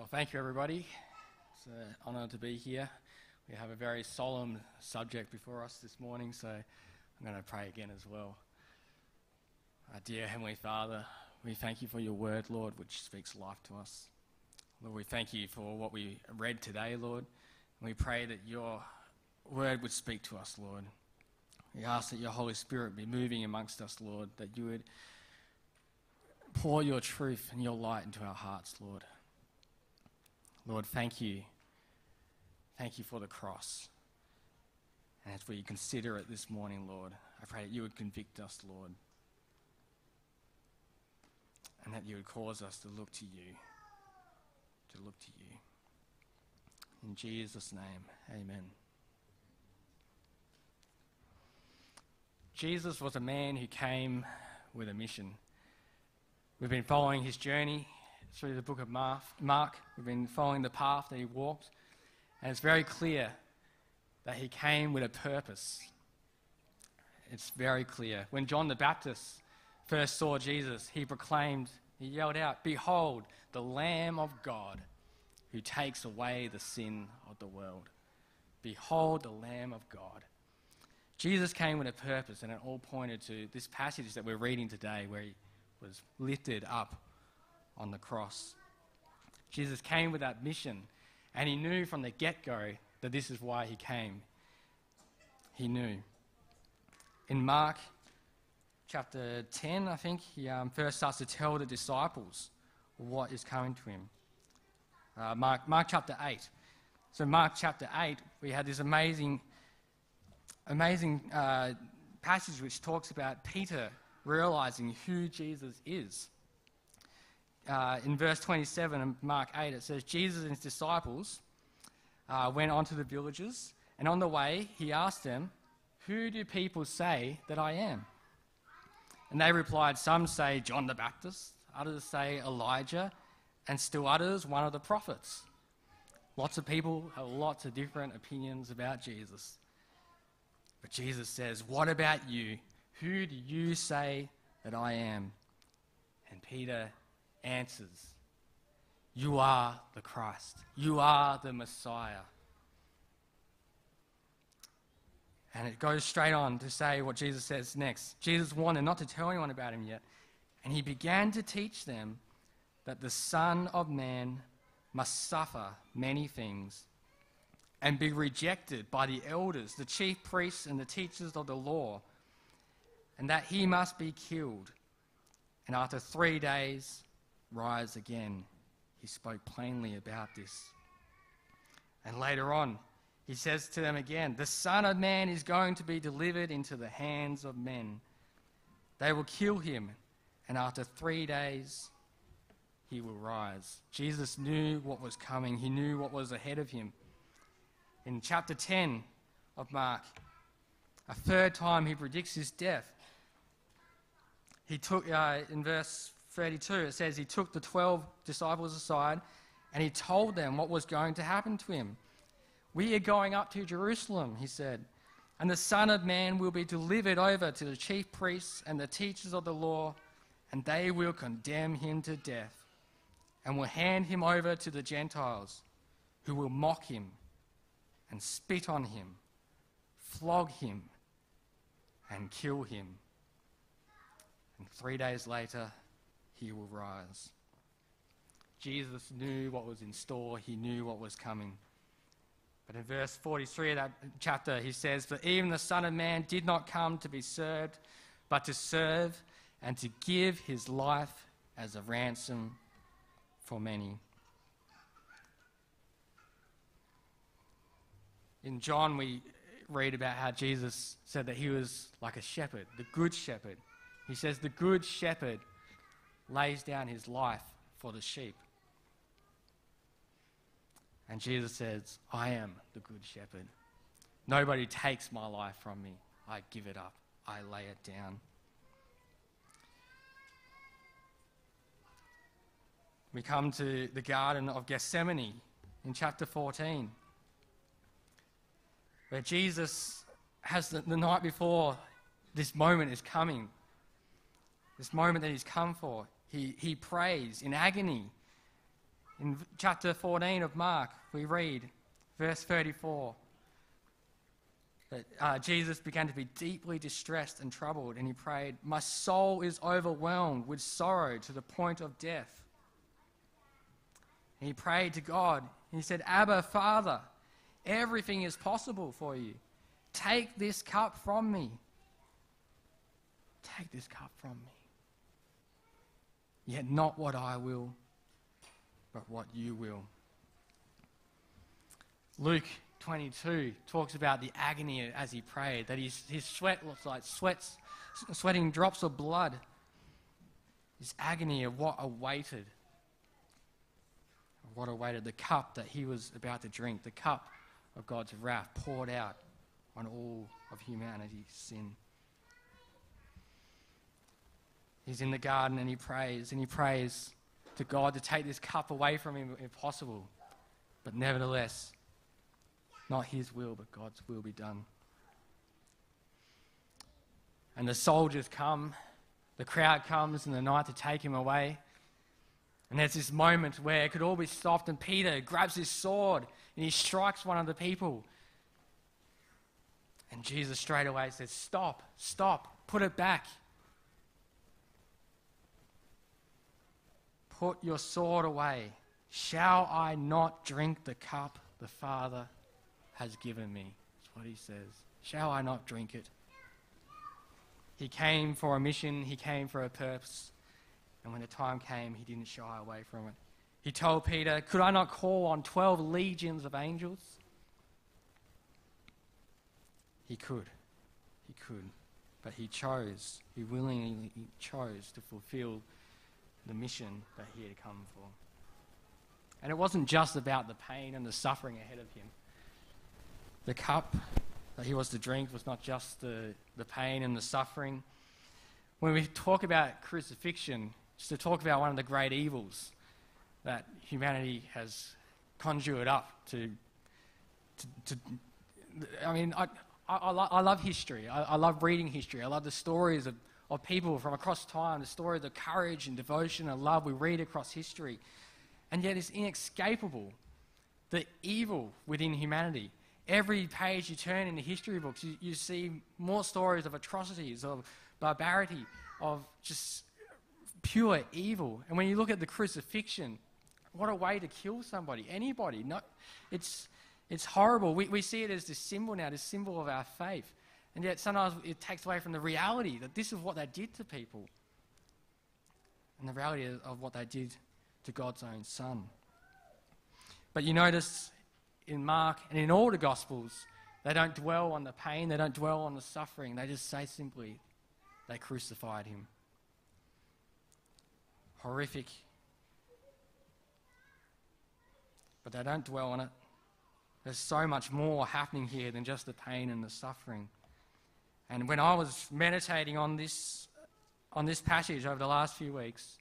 Well, thank you, everybody. It's an honour to be here. We have a very solemn subject before us this morning, so I'm going to pray again as well. Our dear Heavenly Father, we thank you for your word, Lord, which speaks life to us. Lord, we thank you for what we read today, Lord. And we pray that your word would speak to us, Lord. We ask that your Holy Spirit be moving amongst us, Lord, that you would pour your truth and your light into our hearts, Lord. Lord, thank you. Thank you for the cross. And as we consider it this morning, Lord, I pray that you would convict us, Lord. And that you would cause us to look to you. To look to you. In Jesus' name, amen. Jesus was a man who came with a mission. We've been following his journey through the book of Mark. We've been following the path that he walked. And it's very clear that he came with a purpose. It's very clear. When John the Baptist first saw Jesus, he proclaimed, he yelled out, Behold, the Lamb of God who takes away the sin of the world. Behold, the Lamb of God. Jesus came with a purpose, and it all pointed to this passage that we're reading today, where he was lifted up on the cross. Jesus came with that mission, and he knew from the get go that this is why he came. He knew. In Mark chapter 10, I think, he um, first starts to tell the disciples what is coming to him. Uh, Mark, Mark chapter 8. So, Mark chapter 8, we had this amazing, amazing uh, passage which talks about Peter realizing who Jesus is. Uh, in verse 27 of Mark 8, it says, Jesus and his disciples uh, went on to the villages, and on the way, he asked them, Who do people say that I am? And they replied, Some say John the Baptist, others say Elijah, and still others, one of the prophets. Lots of people have lots of different opinions about Jesus. But Jesus says, What about you? Who do you say that I am? And Peter answers, You are the Christ. You are the Messiah. And it goes straight on to say what Jesus says next. Jesus wanted not to tell anyone about him yet. And he began to teach them that the Son of Man must suffer many things and be rejected by the elders, the chief priests, and the teachers of the law and that he must be killed, and after three days rise again. He spoke plainly about this. And later on, he says to them again, The Son of Man is going to be delivered into the hands of men. They will kill him, and after three days, he will rise. Jesus knew what was coming, he knew what was ahead of him. In chapter 10 of Mark, a third time he predicts his death he took, uh, in verse 32, it says, He took the 12 disciples aside and he told them what was going to happen to him. We are going up to Jerusalem, he said, and the Son of Man will be delivered over to the chief priests and the teachers of the law, and they will condemn him to death and will hand him over to the Gentiles, who will mock him and spit on him, flog him, and kill him and three days later, he will rise. Jesus knew what was in store, he knew what was coming. But in verse 43 of that chapter, he says, For even the Son of Man did not come to be served, but to serve and to give his life as a ransom for many. In John, we read about how Jesus said that he was like a shepherd, the good shepherd. He says, The good shepherd lays down his life for the sheep. And Jesus says, I am the good shepherd. Nobody takes my life from me. I give it up, I lay it down. We come to the Garden of Gethsemane in chapter 14, where Jesus has the, the night before this moment is coming this moment that he's come for. He, he prays in agony. In chapter 14 of Mark, we read, verse 34, that uh, Jesus began to be deeply distressed and troubled, and he prayed, My soul is overwhelmed with sorrow to the point of death. And he prayed to God. And he said, Abba, Father, everything is possible for you. Take this cup from me. Take this cup from me. Yet not what I will, but what you will. Luke 22 talks about the agony as he prayed, that his, his sweat looks like sweats, sweating drops of blood. This agony of what awaited. What awaited the cup that he was about to drink, the cup of God's wrath poured out on all of humanity's sin. He's in the garden and he prays, and he prays to God to take this cup away from him if possible. But nevertheless, not his will, but God's will be done. And the soldiers come, the crowd comes in the night to take him away. And there's this moment where it could all be stopped, and Peter grabs his sword and he strikes one of the people. And Jesus straight away says, Stop, stop, put it back. Put your sword away. Shall I not drink the cup the Father has given me? That's what he says. Shall I not drink it? He came for a mission, he came for a purpose, and when the time came, he didn't shy away from it. He told Peter, Could I not call on 12 legions of angels? He could. He could. But he chose, he willingly chose to fulfill the mission that he had come for. And it wasn't just about the pain and the suffering ahead of him. The cup that he was to drink was not just the, the pain and the suffering. When we talk about crucifixion, it's to talk about one of the great evils that humanity has conjured up to. to, to I mean, I, I, I, lo- I love history. I, I love reading history. I love the stories of, of people from across time, the story of the courage and devotion and love we read across history. And yet it's inescapable the evil within humanity. Every page you turn in the history books, you, you see more stories of atrocities, of barbarity, of just pure evil. And when you look at the crucifixion, what a way to kill somebody, anybody. It's, it's horrible. We, we see it as this symbol now, this symbol of our faith. And yet sometimes it takes away from the reality that this is what they did to people. And the reality of what they did to God's own Son. But you notice in Mark and in all the Gospels, they don't dwell on the pain, they don't dwell on the suffering. They just say simply, they crucified him. Horrific. But they don't dwell on it. There's so much more happening here than just the pain and the suffering. And when I was meditating on this, on this passage over the last few weeks,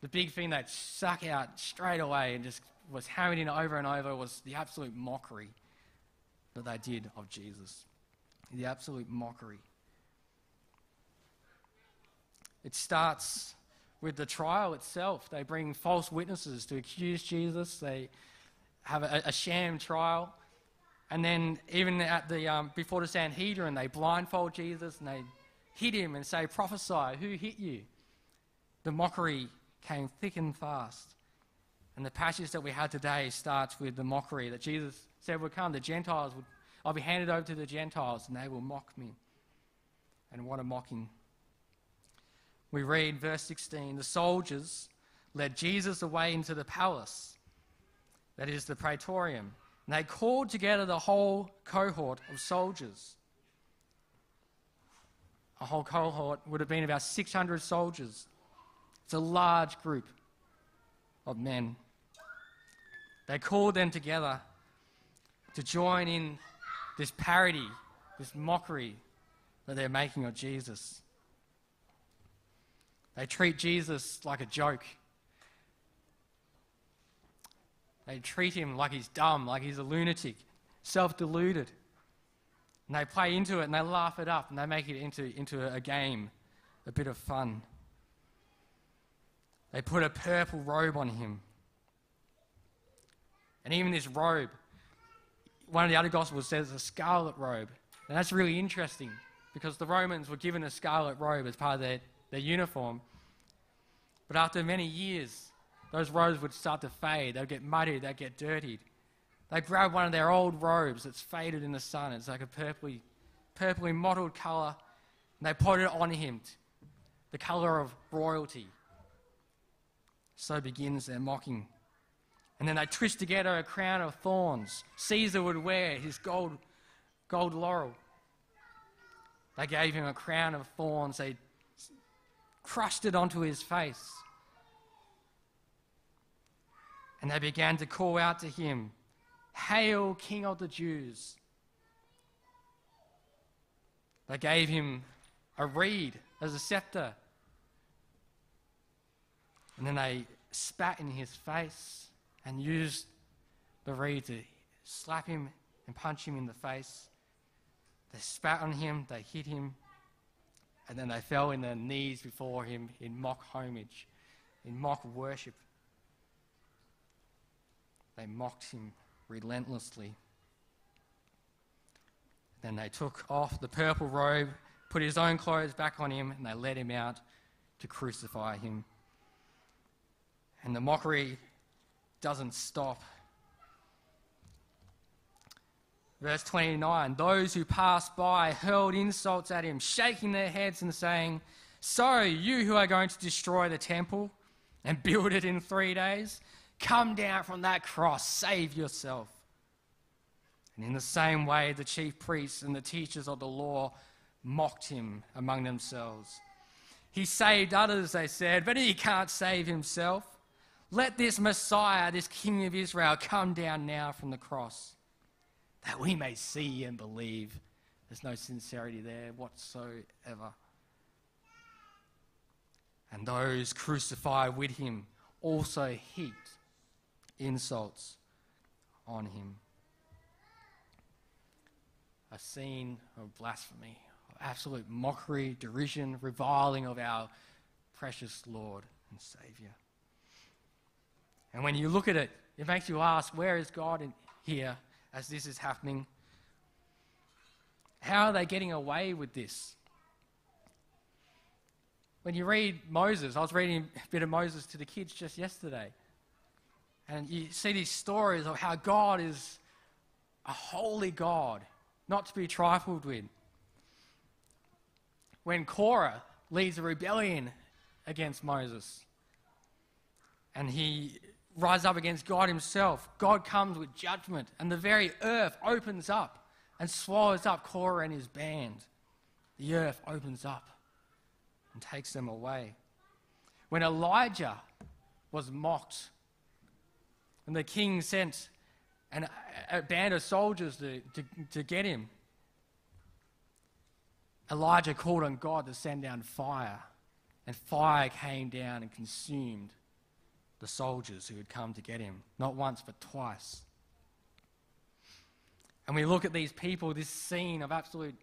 the big thing that stuck out straight away and just was hammered in over and over was the absolute mockery that they did of Jesus. The absolute mockery. It starts with the trial itself. They bring false witnesses to accuse Jesus. They have a, a sham trial. And then, even at the, um, before the Sanhedrin, they blindfold Jesus and they hit him and say, Prophesy, who hit you? The mockery came thick and fast. And the passage that we had today starts with the mockery that Jesus said would come. The Gentiles would, I'll be handed over to the Gentiles and they will mock me. And what a mocking. We read verse 16 the soldiers led Jesus away into the palace, that is the praetorium, and they called together the whole cohort of soldiers. A whole cohort would have been about 600 soldiers. It's a large group of men. They called them together to join in this parody, this mockery that they're making of Jesus. They treat Jesus like a joke. They treat him like he's dumb, like he's a lunatic, self deluded. And they play into it and they laugh it up and they make it into, into a game, a bit of fun. They put a purple robe on him. And even this robe, one of the other Gospels says a scarlet robe. And that's really interesting because the Romans were given a scarlet robe as part of their, their uniform. But after many years, those robes would start to fade. They'd get muddied, they'd get dirtied. They grab one of their old robes that's faded in the sun. It's like a purpley, purpley mottled colour. And they put it on him, the colour of royalty. So begins their mocking. And then they twist together a crown of thorns. Caesar would wear his gold, gold laurel. They gave him a crown of thorns. They crushed it onto his face. And they began to call out to him, Hail, King of the Jews! They gave him a reed as a scepter. And then they spat in his face and used the reed to slap him and punch him in the face. They spat on him, they hit him, and then they fell in their knees before him in mock homage, in mock worship. They mocked him relentlessly. Then they took off the purple robe, put his own clothes back on him, and they led him out to crucify him. And the mockery doesn't stop. Verse 29 Those who passed by hurled insults at him, shaking their heads and saying, So, you who are going to destroy the temple and build it in three days, come down from that cross, save yourself. And in the same way, the chief priests and the teachers of the law mocked him among themselves. He saved others, they said, but he can't save himself. Let this Messiah, this King of Israel, come down now from the cross, that we may see and believe. There's no sincerity there whatsoever. And those crucified with him also heaped insults on him. A scene of blasphemy, of absolute mockery, derision, reviling of our precious Lord and Saviour. And when you look at it, it makes you ask, where is God in here as this is happening? How are they getting away with this? When you read Moses, I was reading a bit of Moses to the kids just yesterday. And you see these stories of how God is a holy God, not to be trifled with. When Korah leads a rebellion against Moses, and he rise up against God Himself. God comes with judgment, and the very earth opens up and swallows up Korah and his band. The earth opens up and takes them away. When Elijah was mocked, and the king sent an, a band of soldiers to, to, to get him, Elijah called on God to send down fire, and fire came down and consumed the soldiers who had come to get him, not once but twice. And we look at these people, this scene of absolute,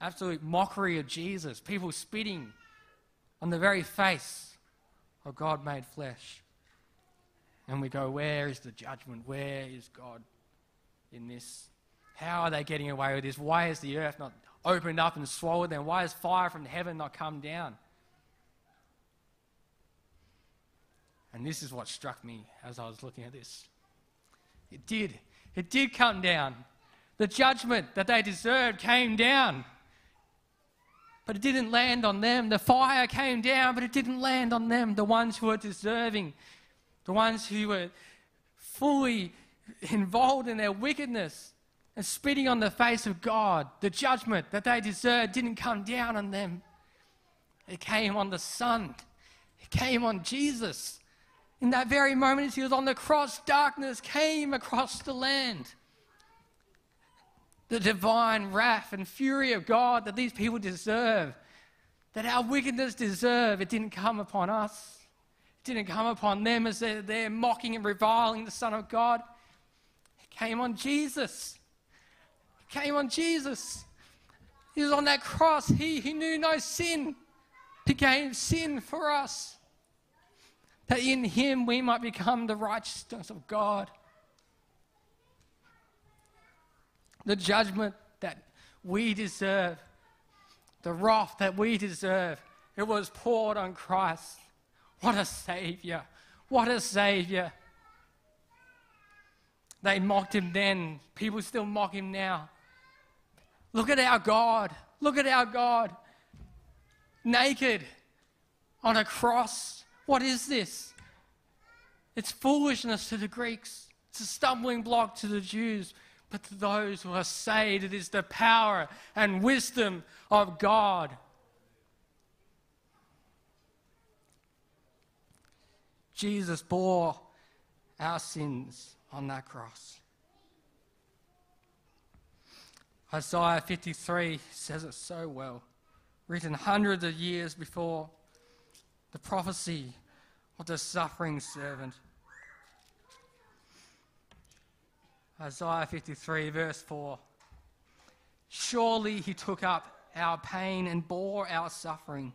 absolute mockery of Jesus, people spitting on the very face of God made flesh. And we go, where is the judgment? Where is God in this? How are they getting away with this? Why is the earth not opened up and swallowed them? Why has fire from heaven not come down? And this is what struck me as I was looking at this. It did. It did come down. The judgment that they deserved came down. But it didn't land on them. The fire came down, but it didn't land on them, the ones who were deserving, the ones who were fully involved in their wickedness and spitting on the face of God. The judgment that they deserved didn't come down on them, it came on the Son, it came on Jesus. In that very moment, as he was on the cross, darkness came across the land. The divine wrath and fury of God that these people deserve, that our wickedness deserve, it didn't come upon us. Didn't come upon them as they're, they're mocking and reviling the Son of God. It came on Jesus. It came on Jesus. He was on that cross. He, who knew no sin. became sin for us that in him we might become the righteousness of God. the judgment that we deserve, the wrath that we deserve, it was poured on Christ. What a Savior! What a Savior! They mocked him then. People still mock him now. Look at our God. Look at our God. Naked on a cross. What is this? It's foolishness to the Greeks, it's a stumbling block to the Jews. But to those who are saved, it is the power and wisdom of God. Jesus bore our sins on that cross. Isaiah 53 says it so well, written hundreds of years before the prophecy of the suffering servant. Isaiah 53, verse 4. Surely he took up our pain and bore our suffering.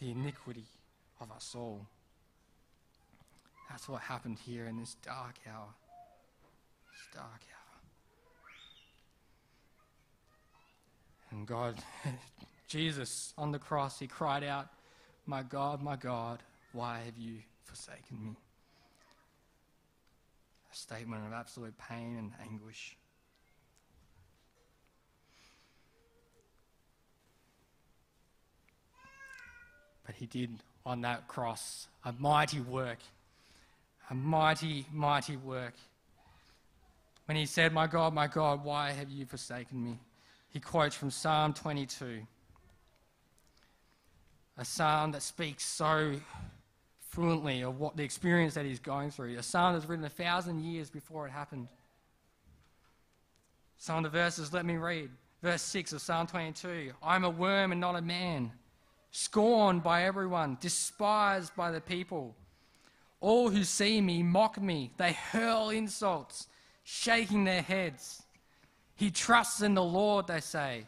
the iniquity of our soul. That's what happened here in this dark hour. This dark hour. And God, Jesus on the cross, he cried out, My God, my God, why have you forsaken me? A statement of absolute pain and anguish. But he did on that cross a mighty work a mighty, mighty work. When he said, My God, my God, why have you forsaken me? He quotes from Psalm 22, a psalm that speaks so fluently of what the experience that he's going through. A psalm that's written a thousand years before it happened. Some of the verses, let me read. Verse 6 of Psalm 22 I'm a worm and not a man, scorned by everyone, despised by the people. All who see me mock me. They hurl insults, shaking their heads. He trusts in the Lord, they say.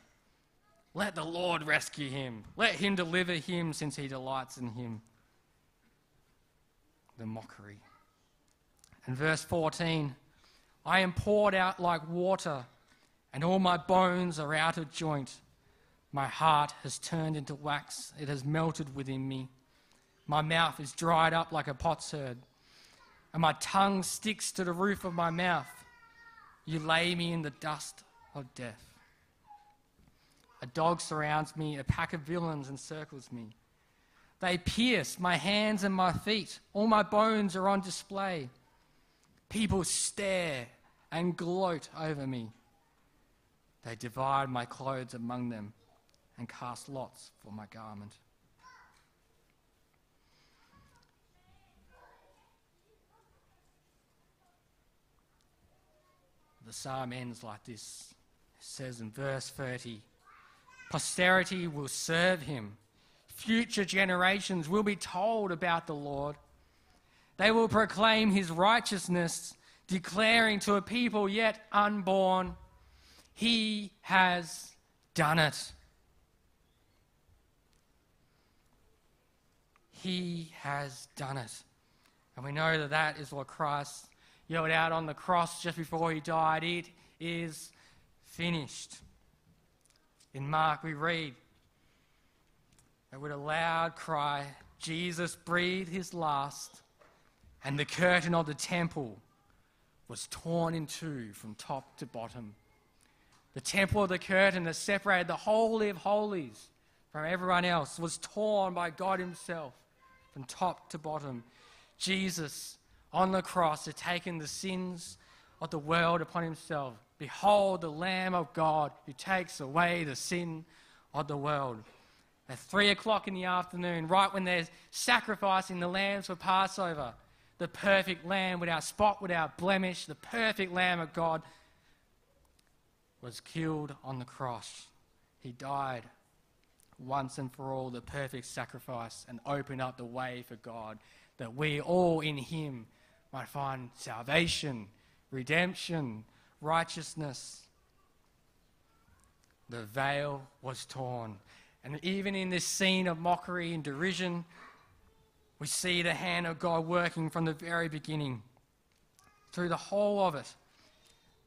Let the Lord rescue him. Let him deliver him since he delights in him. The mockery. And verse 14 I am poured out like water, and all my bones are out of joint. My heart has turned into wax, it has melted within me. My mouth is dried up like a potsherd, and my tongue sticks to the roof of my mouth. You lay me in the dust of death. A dog surrounds me, a pack of villains encircles me. They pierce my hands and my feet. All my bones are on display. People stare and gloat over me. They divide my clothes among them and cast lots for my garment. the psalm ends like this. It says in verse 30 Posterity will serve him, future generations will be told about the Lord. They will proclaim his righteousness, declaring to a people yet unborn, He has done it. He has done it. And we know that that is what Christ yelled out on the cross just before he died, It is finished. In Mark, we read that with a loud cry, Jesus breathed his last, and the curtain of the temple was torn in two from top to bottom. The temple of the curtain that separated the Holy of Holies from everyone else was torn by God Himself from top to bottom. Jesus on the cross had taken the sins of the world upon himself. Behold, the Lamb of God who takes away the sin of the world. At three o'clock in the afternoon, right when they're sacrificing the lambs for Passover, the perfect lamb without spot, without blemish, the perfect lamb of God, was killed on the cross. He died once and for all, the perfect sacrifice, and open up the way for God that we all in Him might find salvation, redemption, righteousness. The veil was torn. And even in this scene of mockery and derision, we see the hand of God working from the very beginning through the whole of it.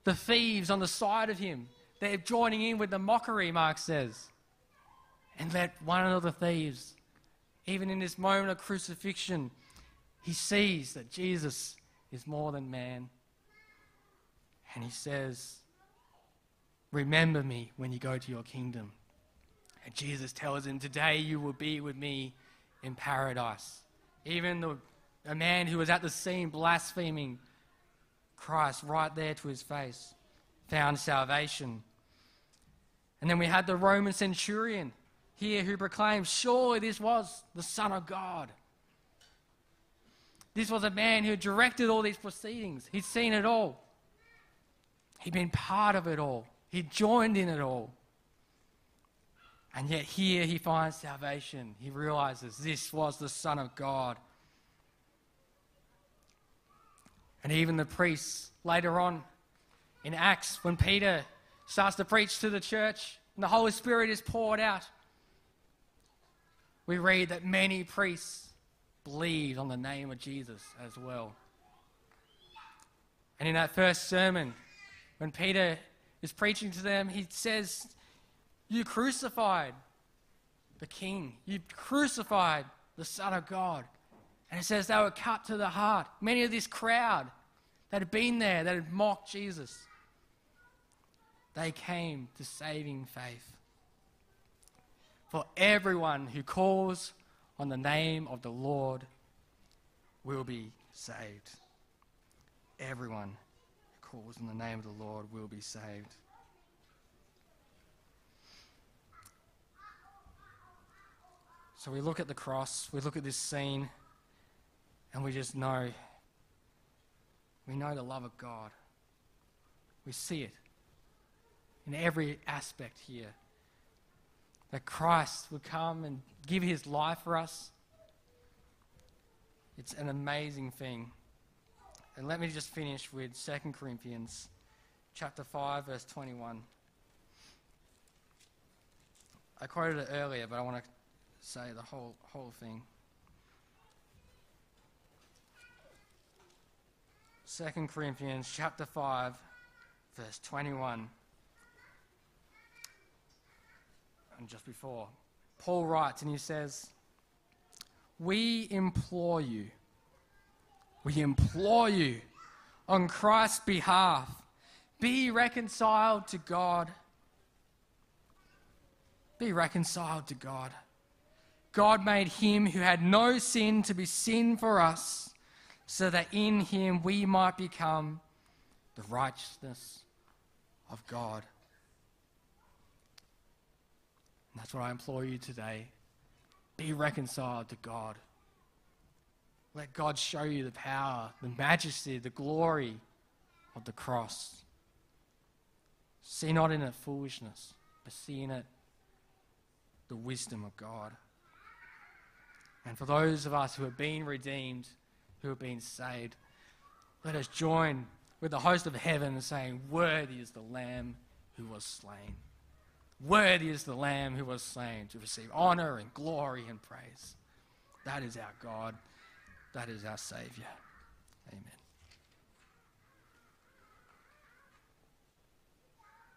The thieves on the side of him, they're joining in with the mockery, Mark says. And let one of the thieves, even in this moment of crucifixion, he sees that Jesus is more than man. And he says, Remember me when you go to your kingdom. And Jesus tells him, Today you will be with me in paradise. Even the, a man who was at the scene blaspheming Christ right there to his face found salvation. And then we had the Roman centurion here who proclaimed, Surely this was the Son of God. This was a man who directed all these proceedings. He'd seen it all. He'd been part of it all. He'd joined in it all. And yet here he finds salvation. He realizes this was the Son of God. And even the priests later on in Acts, when Peter starts to preach to the church and the Holy Spirit is poured out, we read that many priests believed on the name of Jesus as well. And in that first sermon, when Peter is preaching to them, he says, You crucified the King, you crucified the Son of God. And it says they were cut to the heart. Many of this crowd that had been there, that had mocked Jesus, they came to saving faith. For everyone who calls on the name of the Lord will be saved. Everyone who calls on the name of the Lord will be saved. So we look at the cross, we look at this scene, and we just know we know the love of God. We see it in every aspect here. That Christ would come and give his life for us. It's an amazing thing. And let me just finish with 2 Corinthians chapter 5 verse 21. I quoted it earlier, but I want to say the whole whole thing. 2 Corinthians chapter 5 verse 21. And just before, Paul writes and he says, We implore you, we implore you on Christ's behalf, be reconciled to God. Be reconciled to God. God made him who had no sin to be sin for us so that in him we might become the righteousness of God. And that's what I implore you today. Be reconciled to God. Let God show you the power, the majesty, the glory of the cross. See not in it foolishness, but see in it the wisdom of God. And for those of us who have been redeemed, who have been saved. Let us join with the host of heaven in saying, Worthy is the Lamb who was slain. Worthy is the Lamb who was slain to receive honor and glory and praise. That is our God. That is our Savior. Amen.